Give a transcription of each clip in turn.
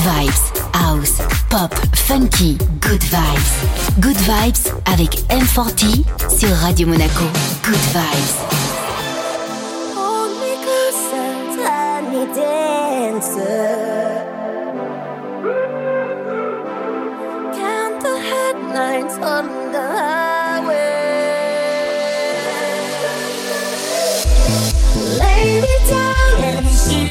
vibes, house, pop, funky, good vibes. Good vibes avec M40 sur Radio Monaco. Good vibes. Hold me closer, let. Count the headlines on the highway. Lay me down in sheets.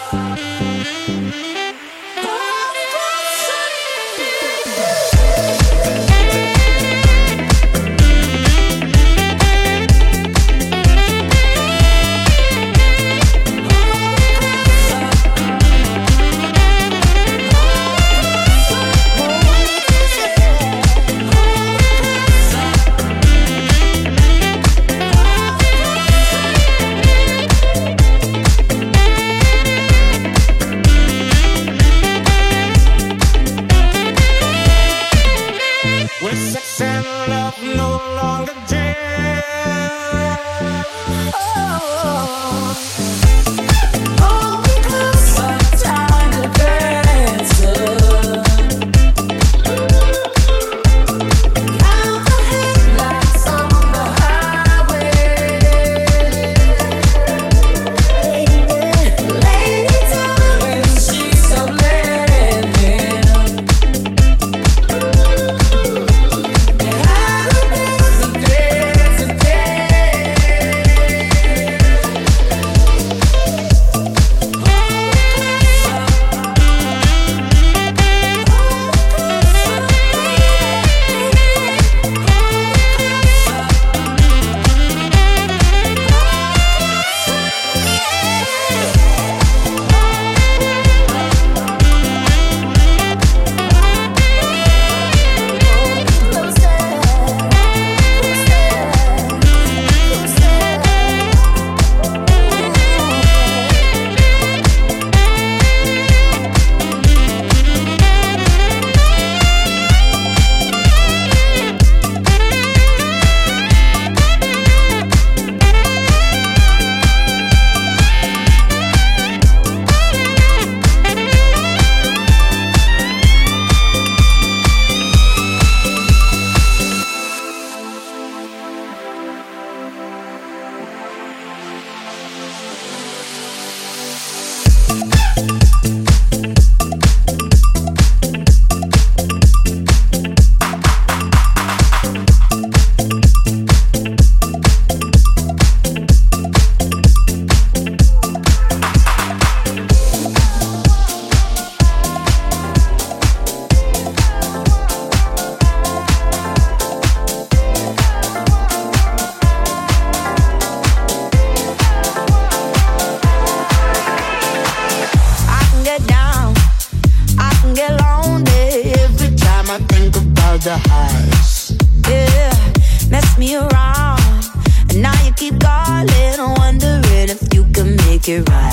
make it right.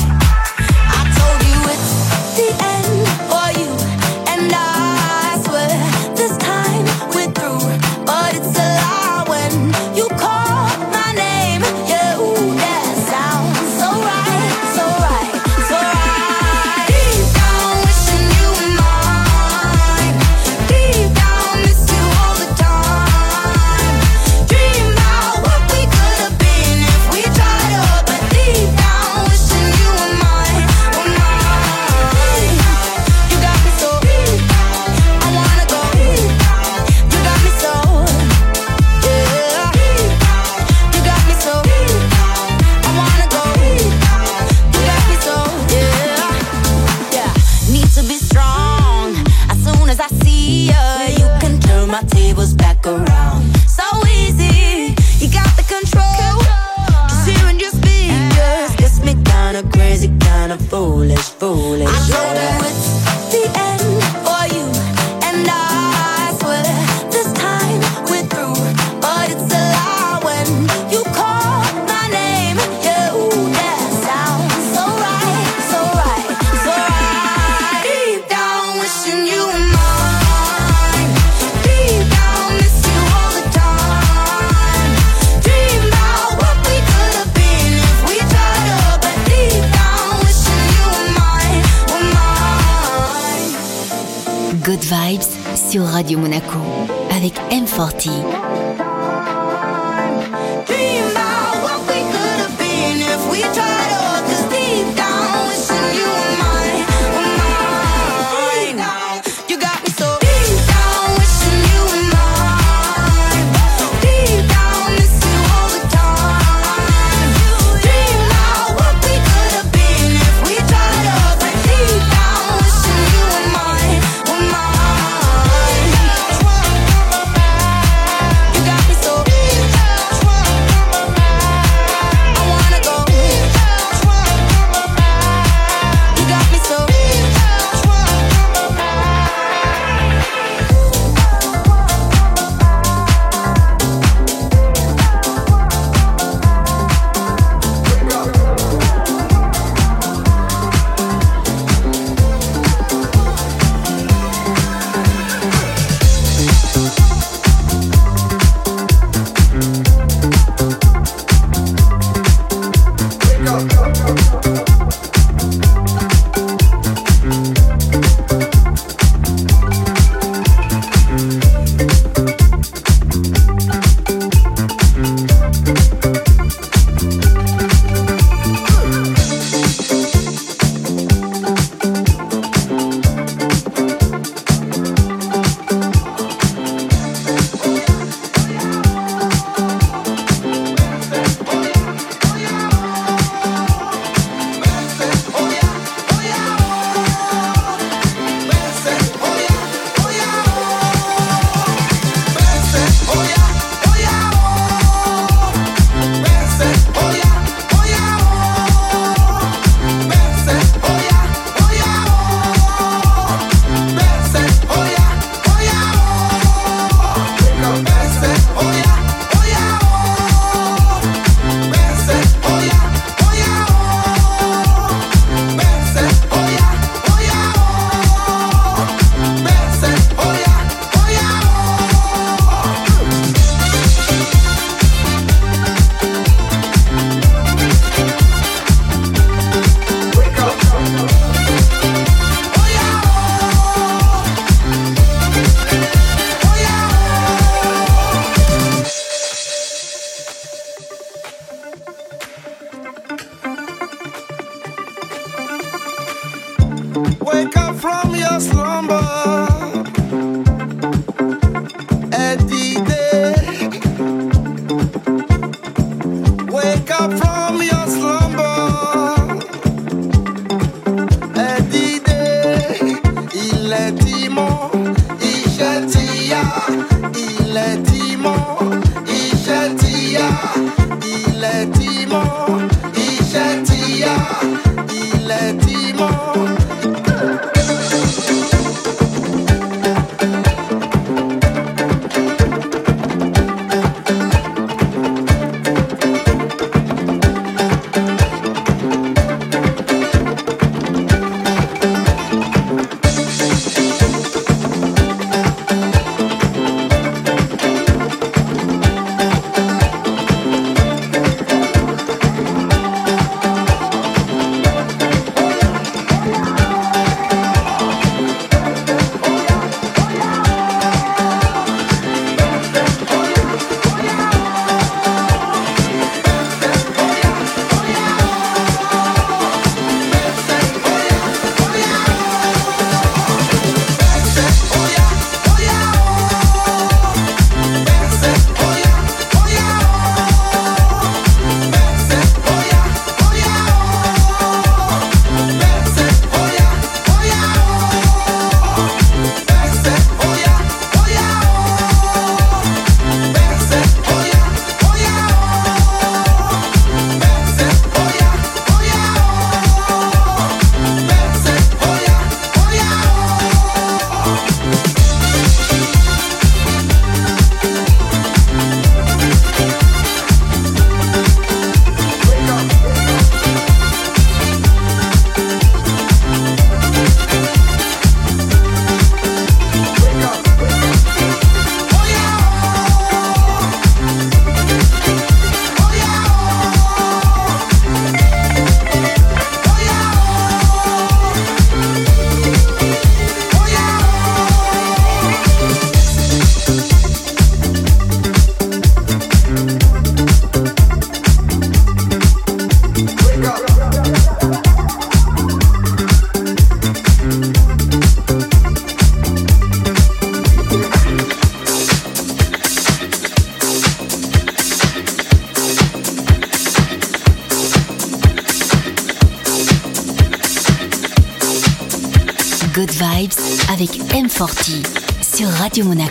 주문하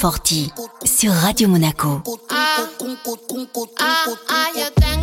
Forti sur Radio Monaco. Ah, ah, ah,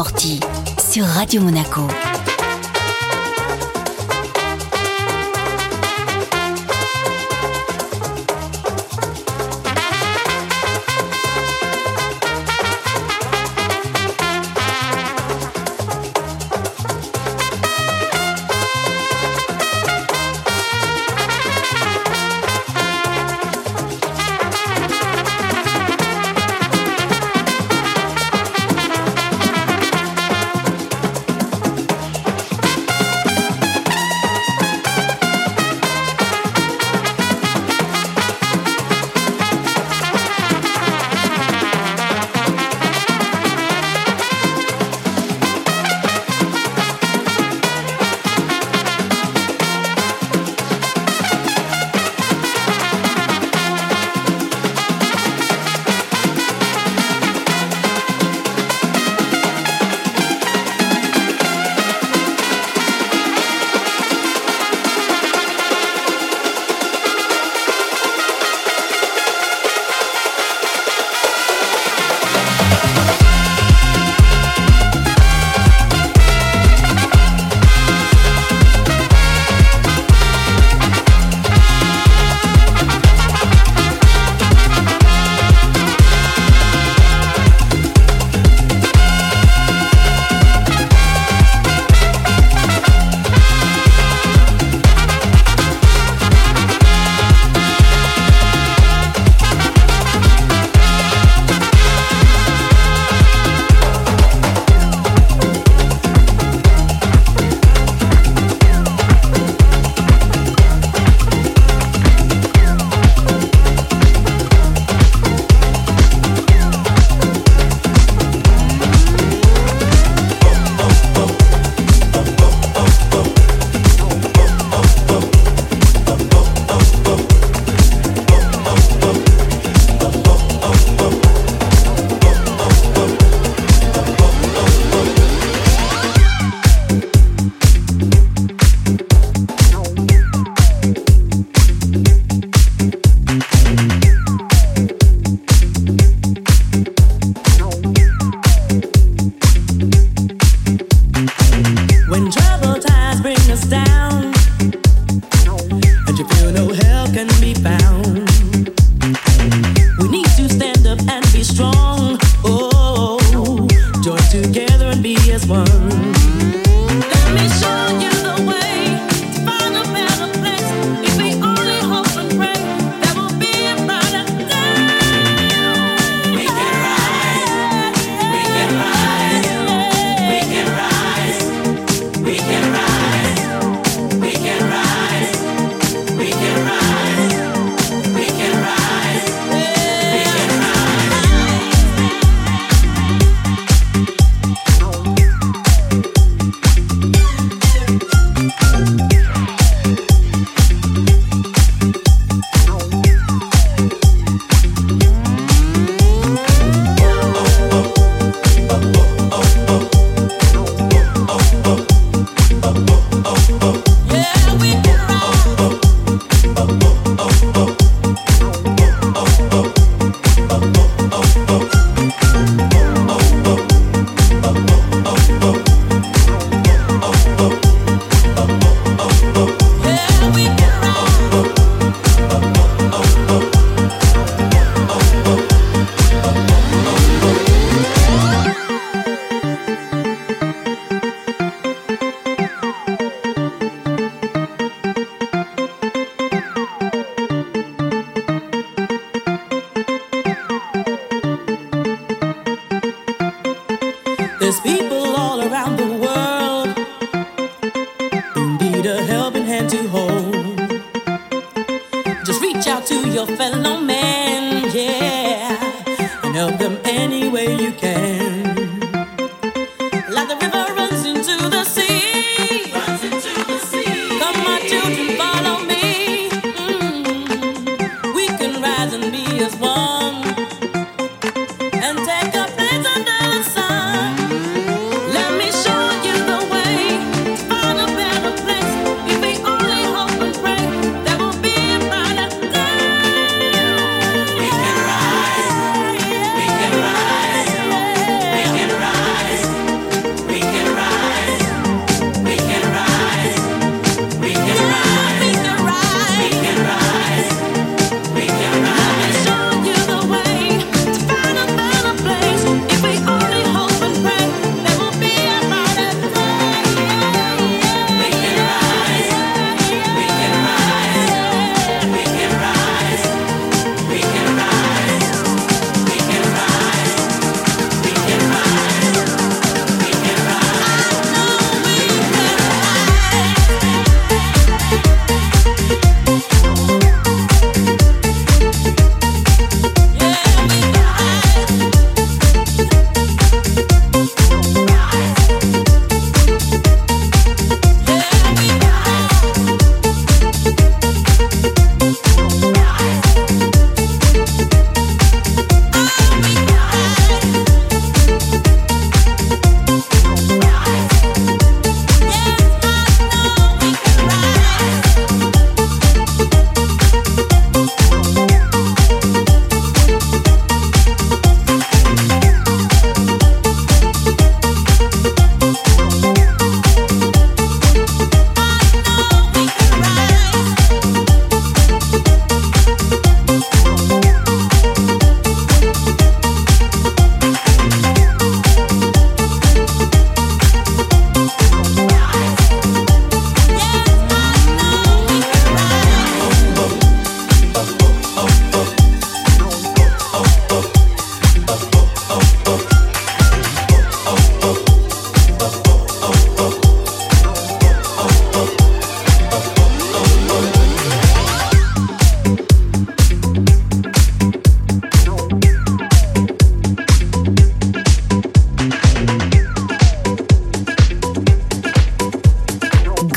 M40 sur Radio Monaco.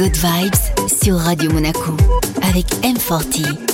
Good Vibes sur Radio Monaco avec M40.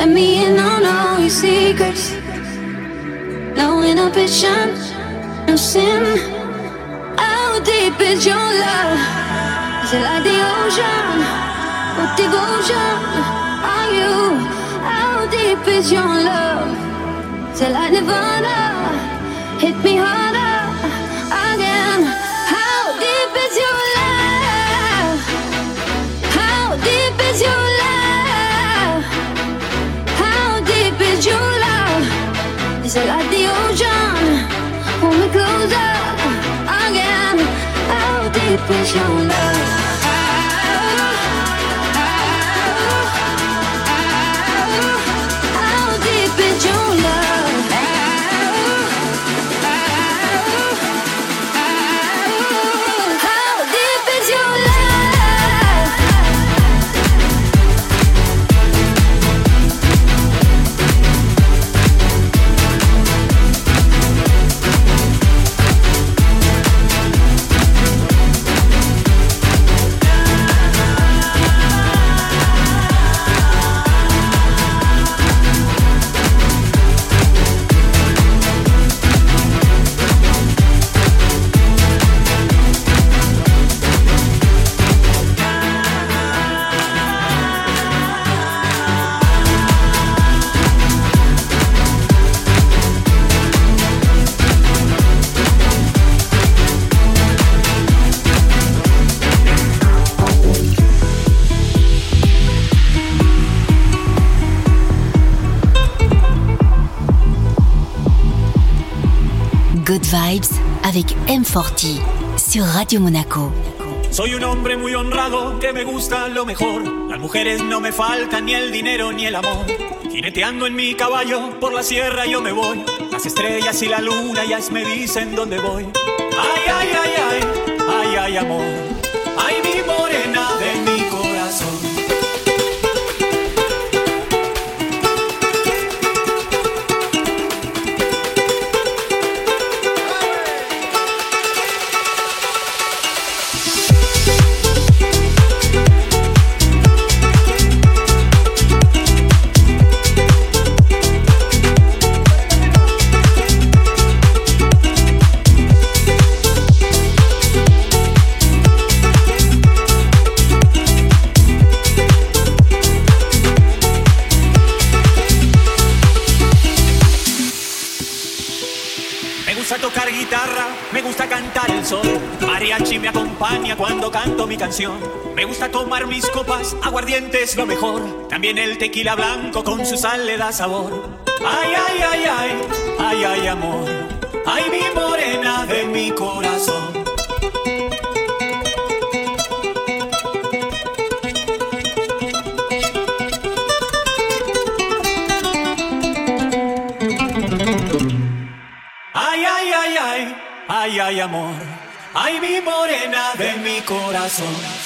Let me in on all your secrets. No inhibition, no sin. How deep is your love? Is it like the ocean? What devotion are you? How deep is your love? Till I nirvana hit me harder deep is your M40 sur Radio Monaco. Soy un hombre muy honrado que me gusta lo mejor. Las mujeres no me faltan ni el dinero ni el amor. Jineteando en mi caballo por la sierra yo me voy. Las estrellas y la luna ya me dicen dónde voy. Ay, ay, ay, ay, ay, ay, amor. Me gusta tomar mis copas, aguardiente es lo mejor. También el tequila blanco con su sal le da sabor. Ay, ay, ay, ay, ay, ay, amor. Ay, mi morena de mi corazón. Ay, ay, ay, ay, ay, ay, amor. Ay, mi morena de mi corazón.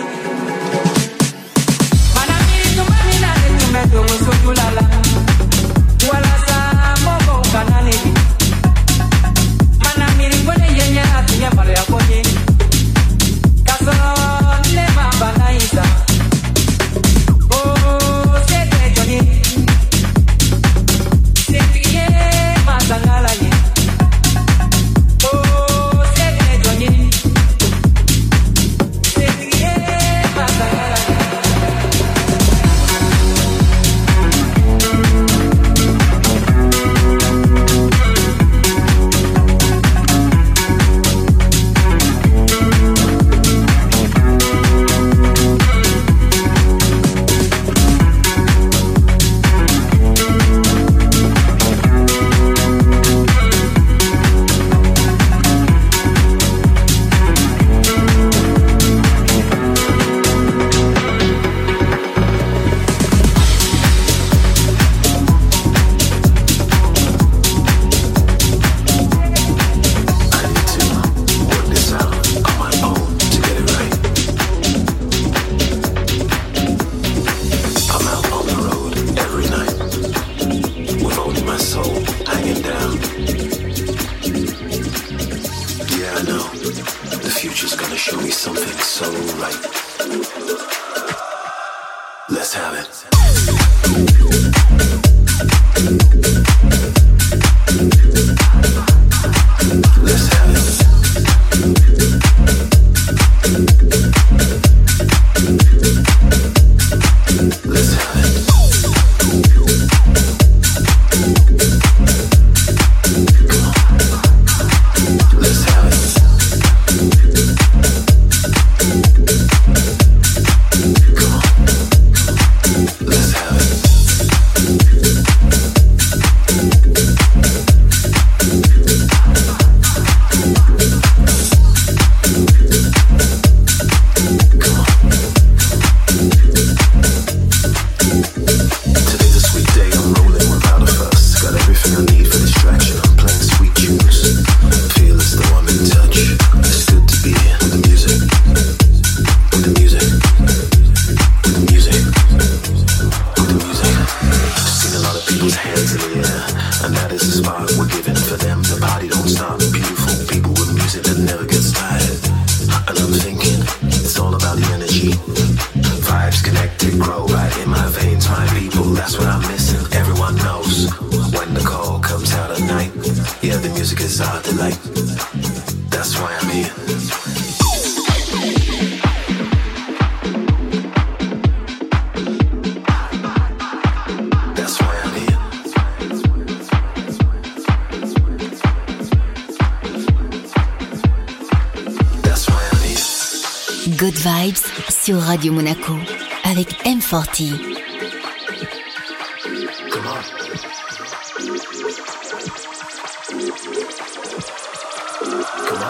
That's why I'm here.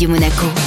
Radio Monaco.